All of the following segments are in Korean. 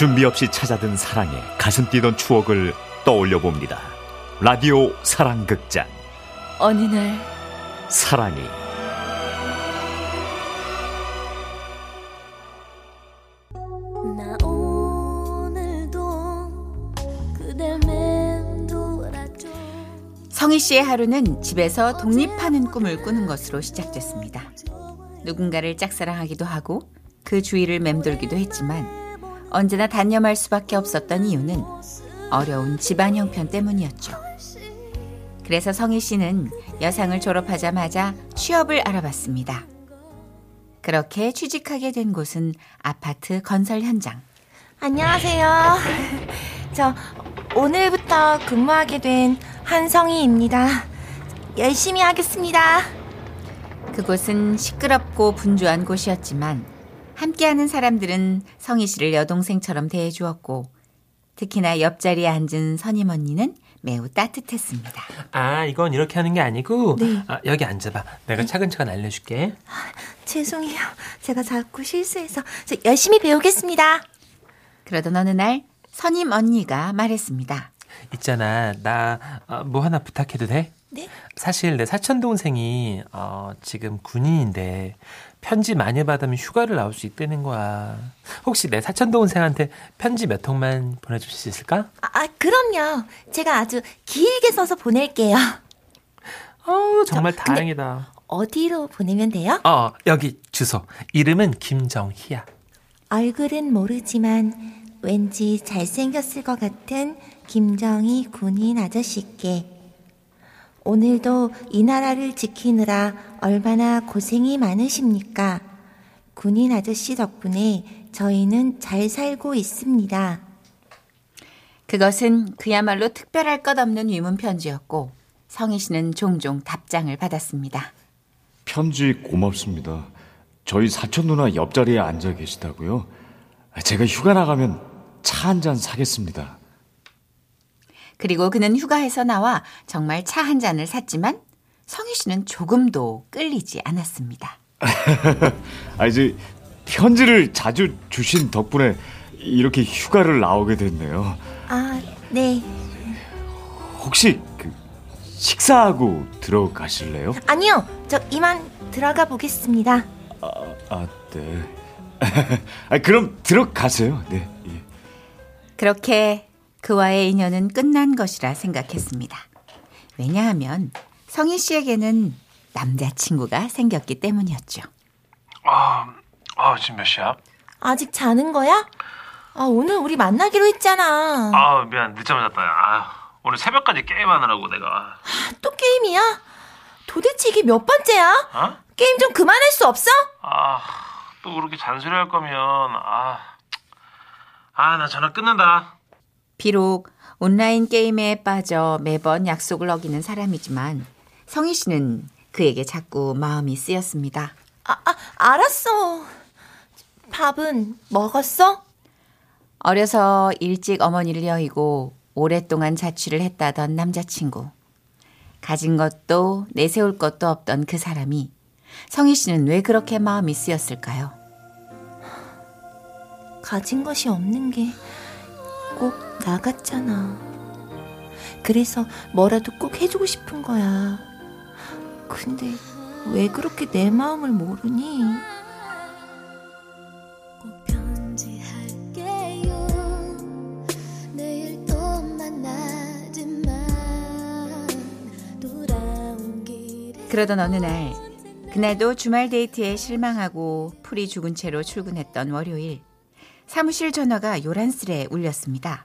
준비 없이 찾아든 사랑에 가슴 뛰던 추억을 떠올려 봅니다. 라디오 사랑극장. 어느 날 사랑이 성희 씨의 하루는 집에서 독립하는 꿈을 꾸는 것으로 시작됐습니다. 누군가를 짝사랑하기도 하고 그 주위를 맴돌기도 했지만 언제나 단념할 수밖에 없었던 이유는 어려운 집안 형편 때문이었죠. 그래서 성희 씨는 여상을 졸업하자마자 취업을 알아봤습니다. 그렇게 취직하게 된 곳은 아파트 건설 현장. 안녕하세요. 저 오늘부터 근무하게 된 한성희입니다. 열심히 하겠습니다. 그곳은 시끄럽고 분주한 곳이었지만 함께하는 사람들은 성희 씨를 여동생처럼 대해주었고 특히나 옆자리에 앉은 선임 언니는 매우 따뜻했습니다. 아, 이건 이렇게 하는 게 아니고 네. 아, 여기 앉아봐. 내가 차근차근 알려줄게. 죄송해요. 제가 자꾸 실수해서 저 열심히 배우겠습니다. 그러던 어느 날 선임 언니가 말했습니다. 있잖아, 나 뭐 하나 부탁해도 돼? 네? 사실 내 사촌 동생이 어, 지금 군인인데 편지 많이 받으면 휴가를 나올 수 있다는 거야. 혹시 내 사촌 동생한테 편지 몇 통만 보내줄 수 있을까? 아, 아, 그럼요. 제가 아주 길게 써서 보낼게요. 어, 정말 저, 다행이다. 어디로 보내면 돼요? 어, 여기 주소. 이름은 김정희야. 얼굴은 모르지만 왠지 잘생겼을 것 같은 김정희 군인 아저씨께 오늘도 이 나라를 지키느라 얼마나 고생이 많으십니까? 군인 아저씨 덕분에 저희는 잘 살고 있습니다. 그것은 그야말로 특별할 것 없는 위문 편지였고 성희 씨는 종종 답장을 받았습니다. 편지 고맙습니다. 저희 사촌 누나 옆자리에 앉아 계시다고요? 제가 휴가 나가면 차 한 잔 사겠습니다. 그리고 그는 휴가에서 나와 정말 차 한 잔을 샀지만 성희 씨는 조금도 끌리지 않았습니다. 아, 이제 편지를 자주 주신 덕분에 이렇게 휴가를 나오게 됐네요. 아, 네. 혹시 그 식사하고 들어가실래요? 아니요. 저 이만 들어가 보겠습니다. 아, 아 네. 아, 그럼 들어가세요. 네. 예. 그렇게 그와의 인연은 끝난 것이라 생각했습니다. 왜냐하면 성희 씨에게는 남자친구가 생겼기 때문이었죠. 아, 아, 지금 몇 시야? 아직 자는 거야? 아, 오늘 우리 만나기로 했잖아. 아 미안 늦잠 잤다 아, 오늘 새벽까지 게임하느라고 내가 또 게임이야? 도대체 이게 몇 번째야? 어? 게임 좀 그만할 수 없어? 아 또 그렇게 잔소리 할 거면 아 아 나 전화 끊는다 비록 온라인 게임에 빠져 매번 약속을 어기는 사람이지만 성희 씨는 그에게 자꾸 마음이 쓰였습니다. 아, 아, 알았어. 밥은 먹었어? 어려서 일찍 어머니를 여의고 오랫동안 자취를 했다던 남자친구. 가진 것도 내세울 것도 없던 그 사람이 성희 씨는 왜 그렇게 마음이 쓰였을까요? 가진 것이 없는 게 꼭나 같잖아. 그래서 뭐라도 꼭 해주고 싶은 거야. 근데 왜 그렇게 내 마음을 모르니? 꼭 편지할게요 내일 또 만나지만 돌아온 길에 그러던 어느 날 그날도 주말 데이트에 실망하고 풀이 죽은 채로 출근했던 월요일 사무실 전화가 요란스레 울렸습니다.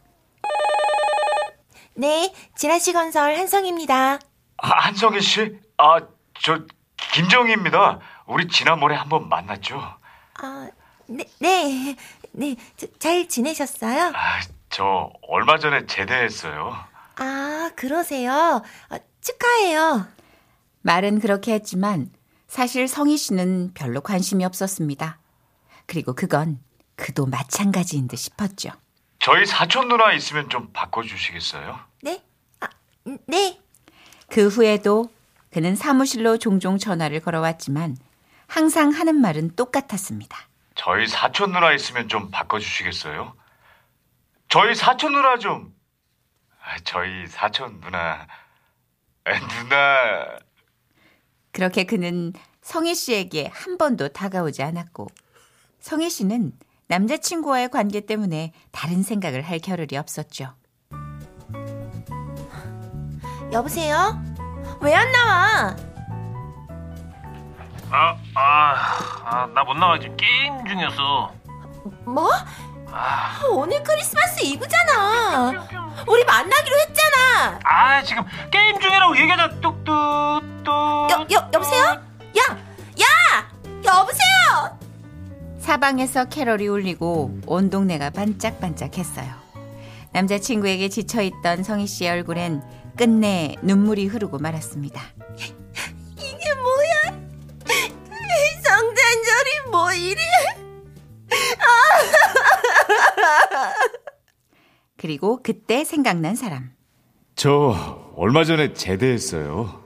네, 지라시 건설 한성입니다. 아, 한성희 씨? 아, 저 김정희입니다. 우리 지난번에 한번 만났죠. 아, 네, 네, 네, 저, 잘 지내셨어요? 아, 저 얼마 전에 제대했어요. 아, 그러세요. 아, 축하해요. 말은 그렇게 했지만 사실 성희 씨는 별로 관심이 없었습니다. 그리고 그건 그도 마찬가지인 듯 싶었죠. 저희 사촌 누나 있으면 좀 바꿔주시겠어요? 네? 아, 네. 그 후에도 그는 사무실로 종종 전화를 걸어왔지만 항상 하는 말은 똑같았습니다. 저희 사촌 누나 있으면 좀 바꿔주시겠어요? 저희 사촌 누나 좀. 아, 저희 사촌 누나. 아, 누나. 그렇게 그는 성희 씨에게 한 번도 다가오지 않았고 성희 씨는 남자친구와의 관계 때문에 다른 생각을 할 겨를이 없었죠. 여보세요? 왜 안 나와? 아, 아, 아, 나 못 나가 지금 게임 중이었어. 뭐? 아, 오늘 크리스마스 이브잖아. 우리 만나기로 했잖아. 아 지금 게임 중이라고 얘기하자 뚝 사방에서 캐럴이 울리고 온 동네가 반짝반짝했어요. 남자친구에게 지쳐있던 성희 씨의 얼굴엔 끝내 눈물이 흐르고 말았습니다. 이게 뭐야? 성탄절이 뭐 이래? 그리고 그때 생각난 사람. 저 얼마 전에 제대했어요.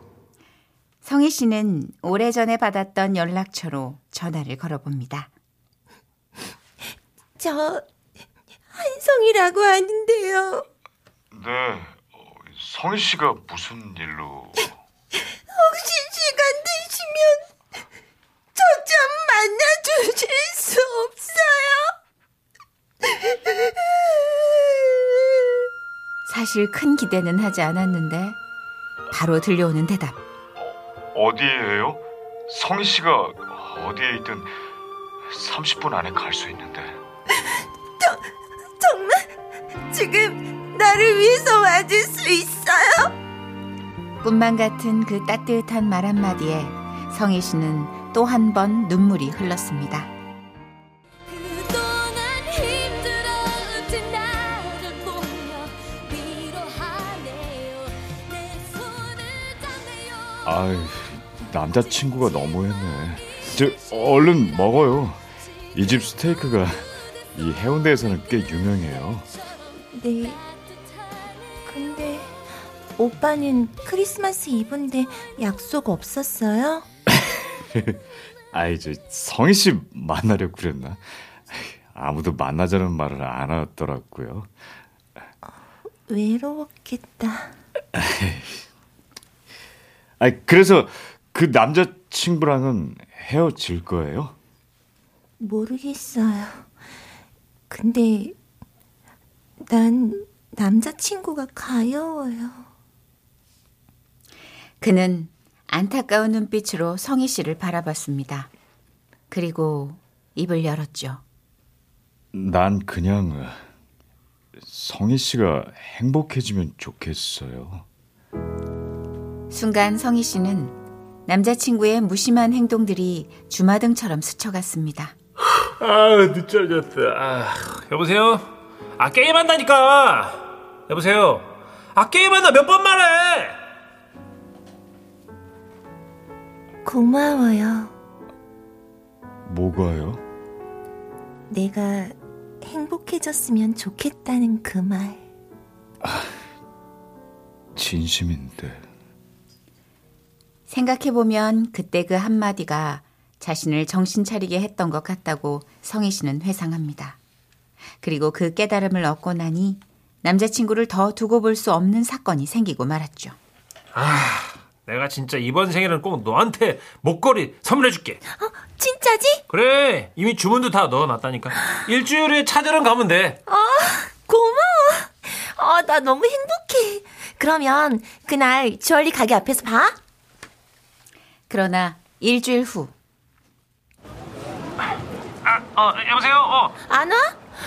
성희 씨는 오래전에 받았던 연락처로 전화를 걸어봅니다. 저 한성이라고 하는데요. 네. 어, 성희 씨가 무슨 일로? 혹시 시간 되시면 저 좀 만나 주실 수 없어요? 사실 큰 기대는 하지 않았는데 바로 들려오는 대답. 어디에요? 성희 씨가 어디에 있든 30분 안에 갈 수 있는데. 지금 나를 위해서 와줄 수 있어요? 꿈만 같은 그 따뜻한 말 한마디에 성희 씨는 또 한 번 눈물이 흘렀습니다. 아이, 남자친구가 너무했네. 저 얼른 먹어요. 이 집 스테이크가 이 해운대에서는 꽤 유명해요. 네. 근데 오빠는 크리스마스 이브인데 약속 없었어요? 아이, 저 성희 씨 만나려고 그랬나? 아무도 만나자는 말을 안 하더라고요. 외로웠겠다. 아이, 그래서 그 남자 친구랑은 헤어질 거예요? 모르겠어요. 근데 난 남자친구가 가여워요. 그는 안타까운 눈빛으로 성희 씨를 바라봤습니다. 그리고 입을 열었죠. 난 그냥 성희 씨가 행복해지면 좋겠어요. 순간 성희 씨는 남자친구의 무심한 행동들이 주마등처럼 스쳐갔습니다. 아, 늦잠졌다. 아, 여보세요? 아, 게임한다니까! 여보세요? 아, 게임한다 몇 번 말해! 고마워요. 뭐가요? 내가 행복해졌으면 좋겠다는 그 말. 진심인데. 생각해보면 그때 그 한마디가 자신을 정신 차리게 했던 것 같다고 성희 씨는 회상합니다. 그리고 그 깨달음을 얻고 나니 남자친구를 더 두고 볼 수 없는 사건이 생기고 말았죠. 내가 진짜 이번 생일은 꼭 너한테 목걸이 선물해줄게. 어, 진짜지? 그래, 이미 주문도 다 넣어놨다니까. 일주일에 찾으러 가면 돼. 고마워. 아, 나 너무 행복해. 그러면 그날 주얼리 가게 앞에서 봐. 그러나 일주일 후 아, 어, 여보세요? 어. 안 와?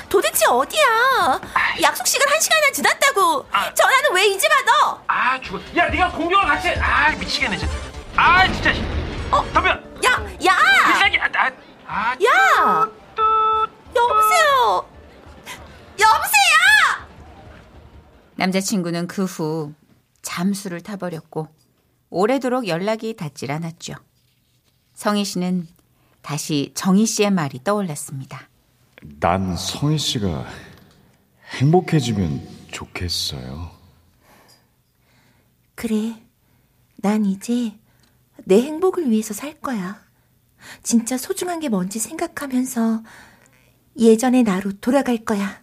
도대체 어디야? 약속 시간 한 시간이나 지났다고. 전화는 왜 이제 받아? 아, 죽어. 야, 네가 공격을 같이 해. 아, 미치겠네, 진짜. 아, 진짜. 어, 덤벼. 야, 야, 비싸게. 아, 아, 아, 야. 여보세요. 여보세요. 남자친구는 그 후 잠수를 타버렸고 오래도록 연락이 닿질 않았죠. 성희 씨는 다시 정희 씨의 말이 떠올랐습니다. 난 성희 씨가 행복해지면 좋겠어요. 그래. 난 이제 내 행복을 위해서 살 거야. 진짜 소중한 게 뭔지 생각하면서 예전의 나로 돌아갈 거야.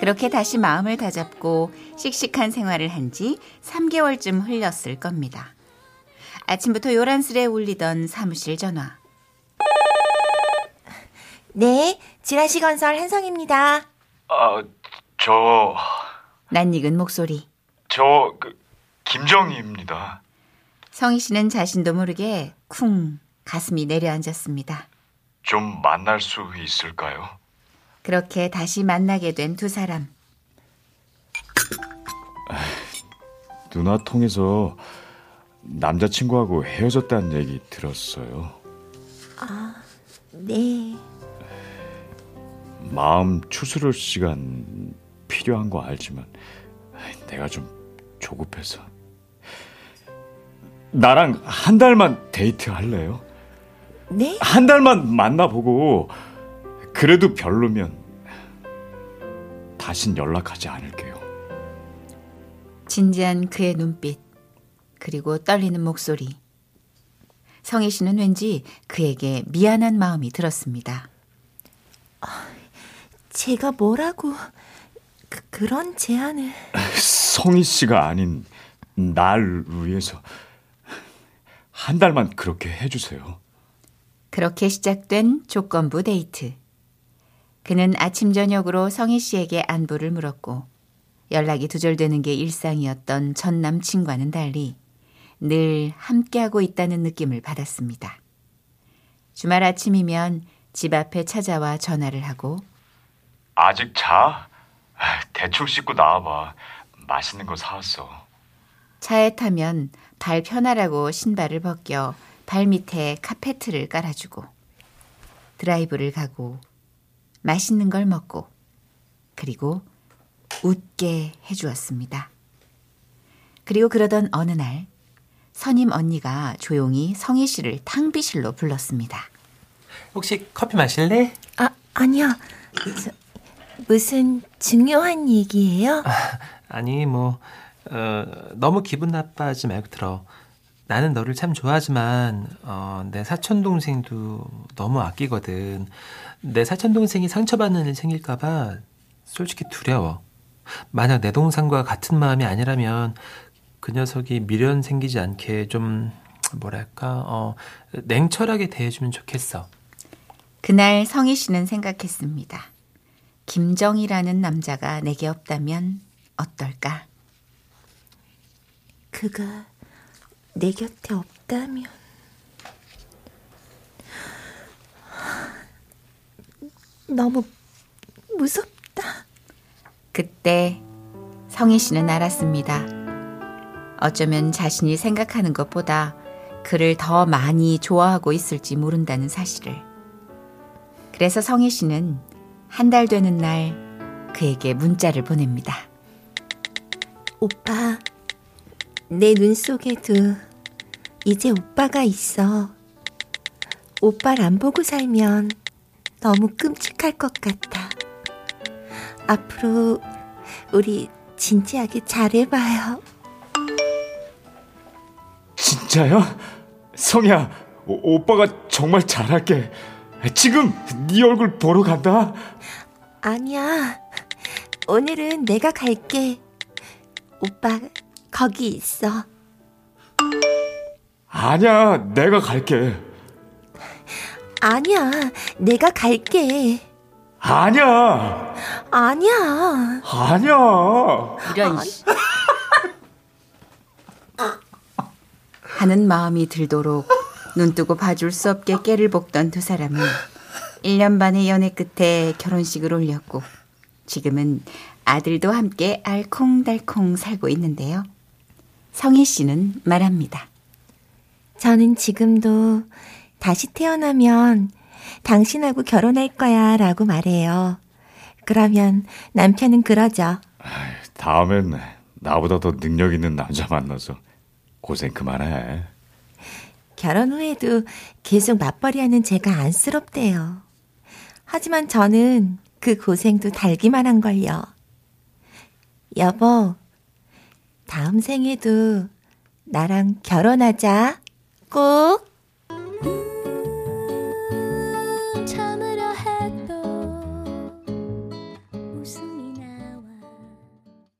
그렇게 다시 마음을 다잡고 씩씩한 생활을 한 지 3개월쯤 흘렸을 겁니다. 아침부터 요란스레 울리던 사무실 전화. 네, 지라시 건설 한성입니다. 아, 저, 낯익은 목소리. 저, 그, 김정희입니다. 성희 씨는 자신도 모르게 쿵 가슴이 내려앉았습니다. 좀 만날 수 있을까요? 그렇게 다시 만나게 된 두 사람. 누나 통해서 남자친구하고 헤어졌다는 얘기 들었어요. 네, 마음 추스를 시간 필요한 거 알지만 내가 좀 조급해서 나랑 한 달만 데이트 할래요? 네? 한 달만 만나보고 그래도 별로면 다신 연락하지 않을게요. 진지한 그의 눈빛, 그리고 떨리는 목소리. 성희 씨는 왠지 그에게 미안한 마음이 들었습니다. 제가 뭐라고 그, 그런 제안을 성희 씨가 아닌 날 위해서 한 달만 그렇게 해주세요. 그렇게 시작된 조건부 데이트. 그는 아침 저녁으로 성희 씨에게 안부를 물었고 연락이 두절되는 게 일상이었던 전 남친과는 달리 늘 함께하고 있다는 느낌을 받았습니다. 주말 아침이면 집 앞에 찾아와 전화를 하고 아직 자? 아, 대충 씻고 나와봐. 맛있는 거 사왔어. 차에 타면 발 편하라고 신발을 벗겨 발 밑에 카페트를 깔아주고 드라이브를 가고 맛있는 걸 먹고 그리고 웃게 해주었습니다. 그리고 그러던 어느 날 선임 언니가 조용히 성희 씨를 탕비실로 불렀습니다. 혹시 커피 마실래? 아 아니야 저, 무슨 중요한 얘기예요? 아 니 뭐 어, 너무 기분 나빠하지 말고 들어. 나는 너를 참 좋아하지만 어, 내 사촌 동생도 너무 아끼거든. 내 사촌 동생이 상처받는 일 생길까봐 솔직히 두려워. 만약 내 동생과 같은 마음이 아니라면 그 녀석이 미련 생기지 않게 좀 뭐랄까 어, 냉철하게 대해주면 좋겠어. 그날 성희 씨는 생각했습니다. 김정이라는 남자가 내게 없다면 어떨까? 그가 내 곁에 없다면 너무 무섭다. 그때 성희 씨는 알았습니다. 어쩌면 자신이 생각하는 것보다 그를 더 많이 좋아하고 있을지 모른다는 사실을. 그래서 성희 씨는 한 달 되는 날 그에게 문자를 보냅니다. 오빠, 내 눈 속에도 이제 오빠가 있어. 오빠를 안 보고 살면 너무 끔찍할 것 같아. 앞으로 우리 진지하게 잘해봐요. 진짜요? 성희야, 오, 오빠가 정말 잘할게. 지금 네 얼굴 보러 간다. 아니야. 오늘은 내가 갈게. 오빠, 거기 있어. 아니야, 내가 갈게. 아니야. 내가 갈게. 아니야, 아니야. 아니야. 이런 씨. 하는 마음이 들도록 눈뜨고 봐줄 수 없게 깨를 볶던 두 사람은 1년 반의 연애 끝에 결혼식을 올렸고 지금은 아들도 함께 알콩달콩 살고 있는데요. 성희 씨는 말합니다. 저는 지금도 다시 태어나면 당신하고 결혼할 거야 라고 말해요. 그러면 남편은 그러죠. 다음엔 나보다 더 능력 있는 남자 만나서 고생 그만해. 결혼 후에도 계속 맞벌이 하는 제가 안쓰럽대요. 하지만 저는 그 고생도 달기만 한 걸요. 여보, 다음 생에도 나랑 결혼하자. 꼭.